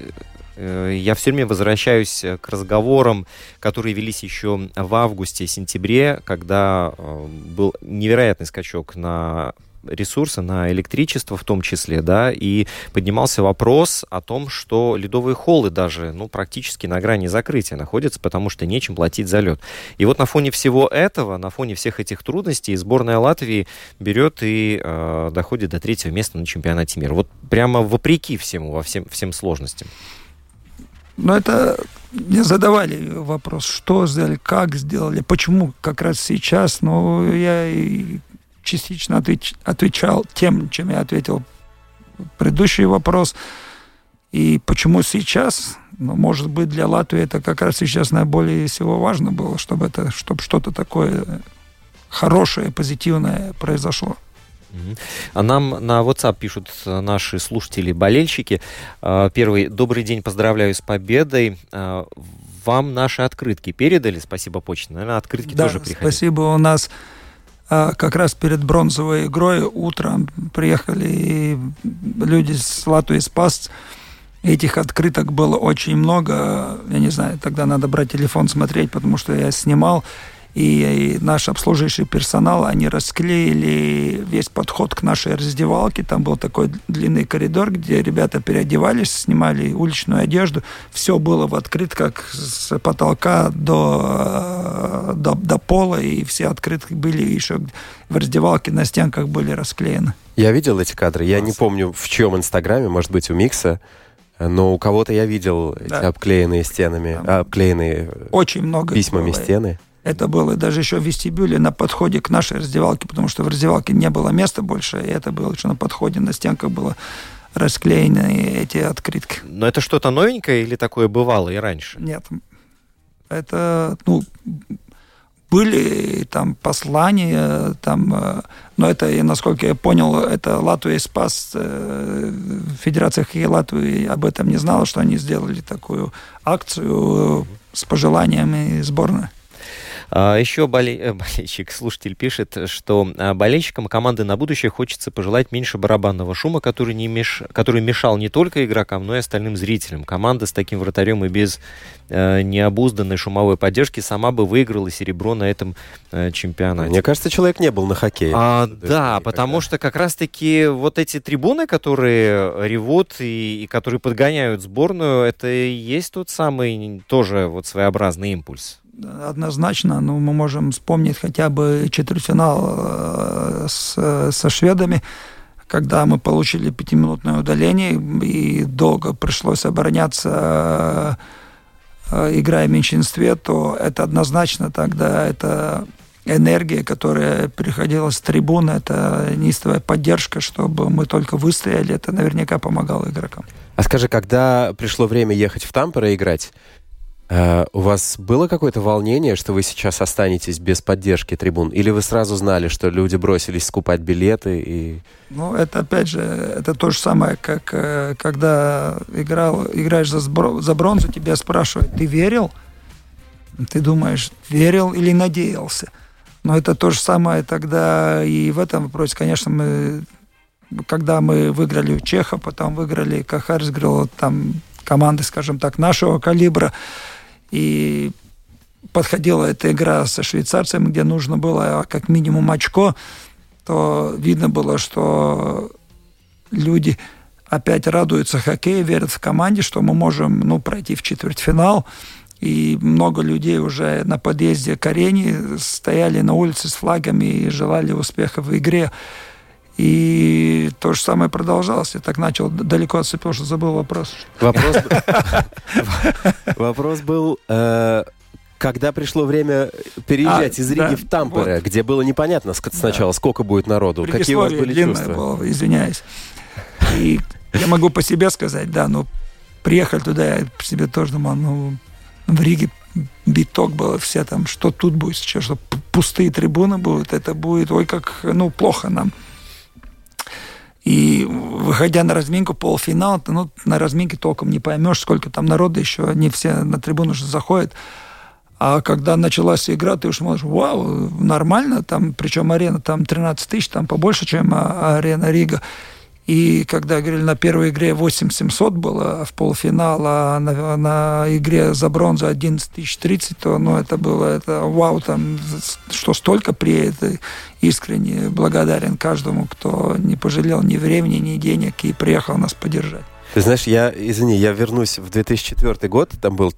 э, я все время возвращаюсь к разговорам, которые велись еще в августе-сентябре, когда был невероятный скачок на ресурсы на электричество в том числе, да, и поднимался вопрос о том, что ледовые холлы даже, ну, практически на грани закрытия находятся, потому что нечем платить за лед. И вот на фоне всего этого, на фоне всех этих трудностей, сборная Латвии берет и э, доходит до третьего места на чемпионате мира. Вот прямо вопреки всему, во всем, всем сложностям. Но это мне задавали вопрос, что сделали, как сделали, почему как раз сейчас. Но я и частично отвеч, отвечал тем, чем я ответил предыдущий вопрос. И почему сейчас? Ну, может быть, для Латвии это как раз сейчас наиболее всего важно было, чтобы это, чтобы что-то такое хорошее, позитивное произошло. А нам на WhatsApp пишут наши слушатели-болельщики. А, первый. Добрый день, поздравляю с победой. А, вам наши открытки передали? Спасибо, почта. Наверное, открытки да, тоже приходили. спасибо. У нас как раз перед бронзовой игрой утром приехали люди с Латвии Спас. Этих открыток было очень много. Я не знаю, тогда надо брать телефон, смотреть, потому что я снимал и наш обслуживающий персонал, они расклеили весь подход к нашей раздевалке. Там был такой длинный коридор, где ребята переодевались, снимали уличную одежду. Все было в открытках с потолка до, до, до пола, и все открытки были еще в раздевалке на стенках были расклеены. Я видел эти кадры. Я не помню, в чьем инстаграме, может быть, у Микса. Но у кого-то я видел да. эти обклеенные стенами, обклеенные очень много письмами было. стены. Это было даже еще в вестибюле на подходе к нашей раздевалке, потому что в раздевалке не было места больше, и это было еще на подходе, на стенках было расклеены эти открытки. Но это что-то новенькое или такое бывало и раньше? Нет. Это, ну, были там послания, там, э, но это, насколько я понял, это Латвия спас, э, Федерация хоккея Латвии об этом не знала, что они сделали такую акцию с пожеланиями сборной. А, Еще боле... Э, <laughs> болельщик, слушатель пишет, что а, болельщикам команды на будущее хочется пожелать меньше барабанного шума, который, не меш... который мешал не только игрокам, но и остальным зрителям. Команда с таким вратарем и без э, необузданной шумовой поддержки сама бы выиграла серебро на этом э, чемпионате. Мне кажется, человек не был на хоккее. А, да, потому что как раз-таки вот эти трибуны, которые ревут и, и которые подгоняют сборную, это и есть тот самый тоже вот своеобразный импульс однозначно, ну, мы можем вспомнить хотя бы четвертьфинал э, с, со шведами, когда мы получили пятиминутное удаление, и долго пришлось обороняться, э, играя в меньшинстве, то это однозначно тогда это энергия, которая приходила с трибуны, это неистовая поддержка, чтобы мы только выстояли, это наверняка помогало игрокам. А скажи, когда пришло время ехать в Тампере играть, Э, у вас было какое-то волнение, что вы сейчас останетесь без поддержки трибун? Или вы сразу знали, что люди бросились скупать билеты и... Ну, это опять же, это то же самое, как э, когда играл, играешь за, за бронзу, тебя спрашивают, ты верил? Ты думаешь, верил или надеялся? Но это то же самое тогда и в этом вопросе. Конечно, мы, когда мы выиграли у Чеха, потом выиграли, говорил, там команды, скажем так, нашего калибра, и подходила эта игра со швейцарцами, где нужно было как минимум очко, то видно было, что люди опять радуются хоккею, верят в команде, что мы можем ну, пройти в четвертьфинал. И много людей уже на подъезде к арене стояли на улице с флагами и желали успеха в игре. И то же самое продолжалось. Я так начал далеко отступил, что забыл вопрос. Вопрос, <laughs> вопрос был, э, когда пришло время переезжать А, из Риги да, в Тампере, где было непонятно сначала, сколько будет народу, какие у вас были чувства? было, извиняюсь. И я могу по себе сказать, да, но приехали туда, я по себе тоже думал, ну, в Риге биток был, все там, что тут будет сейчас, что пустые трибуны будут, это будет, ой, как, ну, плохо нам. И выходя на разминку полуфинал, ну, на разминке толком не поймешь, сколько там народа еще, не все на трибуну уже заходят. А когда началась игра, ты уж смотришь, вау, нормально, там, причем арена там 13 тысяч, там побольше, чем а, арена Рига. И когда говорили, на первой игре 8700 было в полуфинал, а на, на игре за бронзу 11 тысяч 30, то ну, это было это, вау, там, что столько приедет. Искренне благодарен каждому, кто не пожалел ни времени, ни денег и приехал нас поддержать. Ты знаешь, я, извини, я вернусь в 2004 год, там был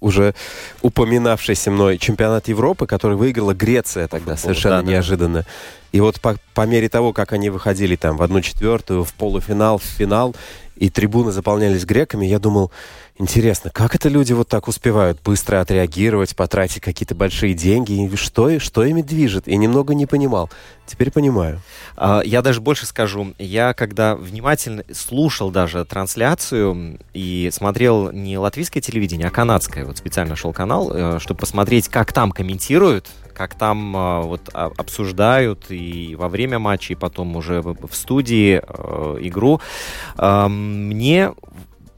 уже упоминавшийся мной чемпионат Европы, который выиграла Греция тогда, совершенно да, да. неожиданно. И вот по, по мере того, как они выходили там в одну четвертую, в полуфинал, в финал, и трибуны заполнялись греками, я думал, интересно, как это люди вот так успевают быстро отреагировать, потратить какие-то большие деньги, и что, что ими движет? И немного не понимал. Теперь понимаю. А, Я даже больше скажу. Я когда внимательно слушал даже трансляцию и смотрел не латвийское телевидение, а канадское, вот специально шел канал, э, чтобы посмотреть, как там комментируют, как там э, вот а- обсуждают и во время матча, и потом уже в студии э, игру. А, Мне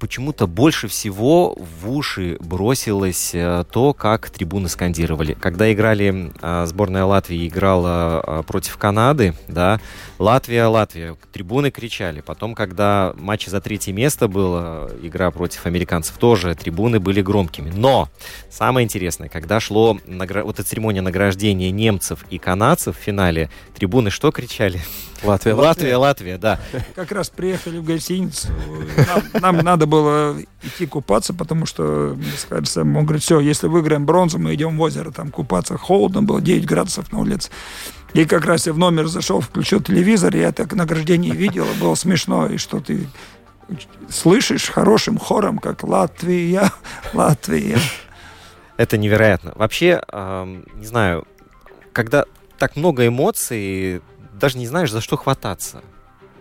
почему-то больше всего в уши бросилось э, то, как трибуны скандировали. Когда играли, э, сборная Латвии играла э, против Канады, да, Латвия, Латвия, трибуны кричали. Потом, когда матч за третье место была, игра против американцев, тоже трибуны были громкими. Но самое интересное, когда шло награ- вот эта церемония награждения немцев и канадцев в финале, трибуны что кричали? Латвия, <laughs> Латвия, Латвия, да. Как раз приехали в гостиницу, нам, нам надо было идти купаться, потому что, сказали, Сэм, он говорит, все, если выиграем бронзу, мы идем в озеро там купаться. Холодно было, 9 градусов на улице. И как раз я в номер зашел, включил телевизор, я так награждение видел, было смешно, и что ты слышишь хорошим хором, как Латвия, Латвия. Это невероятно. Вообще, эм, не знаю, когда так много эмоций, даже не знаешь, за что хвататься.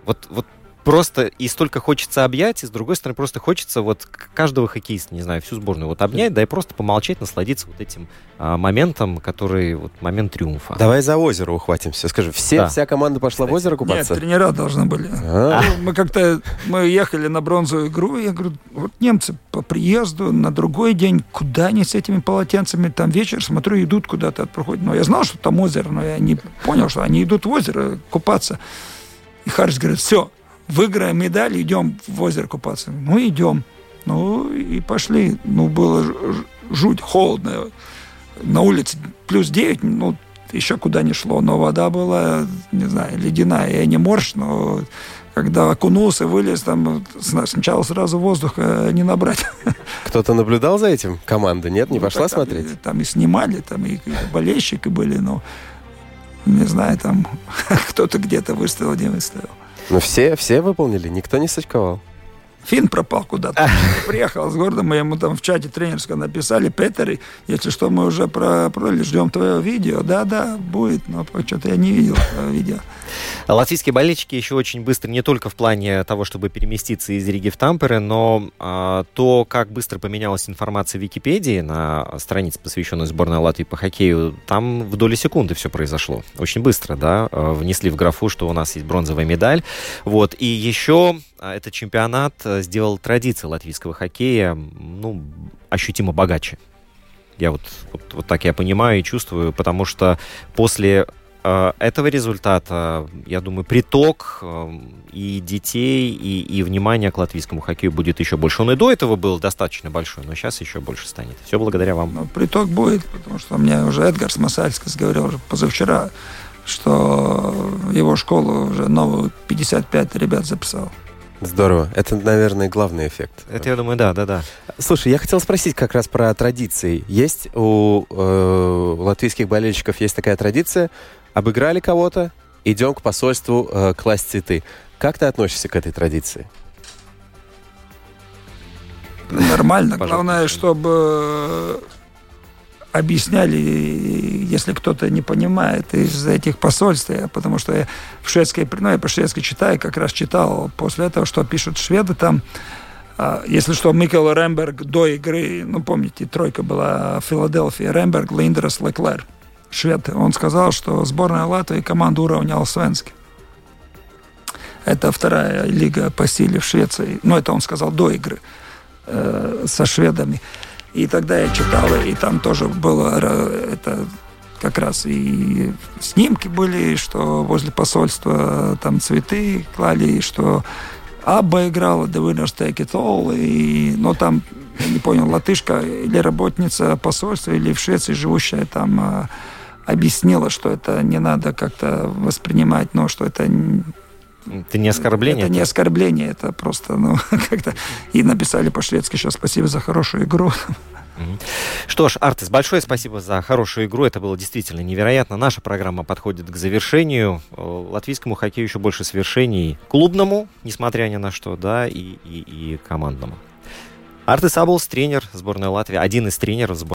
Вот, вот просто и столько хочется объять, и с другой стороны просто хочется вот каждого хоккеиста, не знаю, всю сборную вот обнять, да и просто помолчать, насладиться вот этим а, моментом, который вот момент триумфа. Давай за озеро ухватимся. Скажи, все, Да. вся команда пошла в озеро Нет, купаться? тренера должны были. А, Ну, Мы как-то мы ехали на бронзовую игру, и я говорю, вот немцы по приезду на другой день, куда они с этими полотенцами, там вечер, смотрю, идут куда-то, проходят. Но я знал, что там озеро, но я не понял, что они идут в озеро купаться. И Харрис говорит, все, выиграем медаль, идем в озеро купаться. Ну, идем. Ну, и пошли. Ну, было жуть, холодно. На улице плюс 9, ну, еще куда не шло, но вода была, не знаю, ледяная. Я не морж, но когда окунулся, вылез, там сна- сначала сразу воздуха не набрать. <laughs> кто-то наблюдал за этим? Команда, нет? Не Ну, пошла там, смотреть? Там и снимали, там и болельщики были, но не знаю, там <laughs> кто-то где-то выставил, не выставил. Ну, все, все выполнили, никто не сочковал. Фин пропал куда-то. <laughs> Приехал с города, мы ему там в чате тренерском написали, Петер, если что, мы уже про, про ждем твое видео. Да-да, будет, но что-то я не видел видео. Латвийские болельщики еще очень быстро, не только в плане того, чтобы переместиться из Риги в Тампере, но а, то, как быстро поменялась информация в Википедии на странице, посвященной сборной Латвии по хоккею, там в доли секунды все произошло. Очень быстро, да, а, внесли в графу, что у нас есть бронзовая медаль. Вот, и еще а, этот чемпионат э, сделал традиции латвийского хоккея, ну, ощутимо богаче. Я вот, вот, вот так я понимаю и чувствую, потому что после Э, этого результата, я думаю, приток э, и детей, и, и внимание к латвийскому хоккею будет еще больше. Он и до этого был достаточно большой, но сейчас еще больше станет. Все благодаря вам. Ну, приток будет, потому что мне уже Эдгар Смасальскис говорил уже позавчера, что его школу уже новую 55 ребят записал. Здорово. Это, наверное, главный эффект. Это, я думаю, да, да, да. Слушай, я хотел спросить как раз про традиции. Есть у э, латвийских болельщиков есть такая традиция обыграли кого-то, идем к посольству э, класть цветы. Как ты относишься к этой традиции? Нормально. Главное, чтобы э, объясняли, если кто-то не понимает из этих посольств, потому что я в шведской, ну, я по-шведски читаю, как раз читал после этого, что пишут шведы там, а, если что, Микел Ремберг до игры, ну, помните, тройка была Филадельфия, Ремберг, Линдерс, Леклер швед, он сказал, что сборная Латвии команда уровня Алсвенски. Это вторая лига по силе в Швеции. Ну, это он сказал до игры э, со шведами. И тогда я читал, и там тоже было это как раз и снимки были, что возле посольства там цветы клали, и что Абба играла The Winners Take It All, и, но там, я не понял, латышка или работница посольства, или в Швеции живущая там э, объяснила, что это не надо как-то воспринимать, но что это это не оскорбление? Это не оскорбление, это просто, ну, <laughs> как-то... И написали по-шведски сейчас «Спасибо за хорошую игру». Что ж, Артес, большое спасибо за хорошую игру. Это было действительно невероятно. Наша программа подходит к завершению. Латвийскому хоккею еще больше свершений. Клубному, несмотря ни на что, да, и, и, и командному. Артес Аблс, тренер сборной Латвии, один из тренеров сборной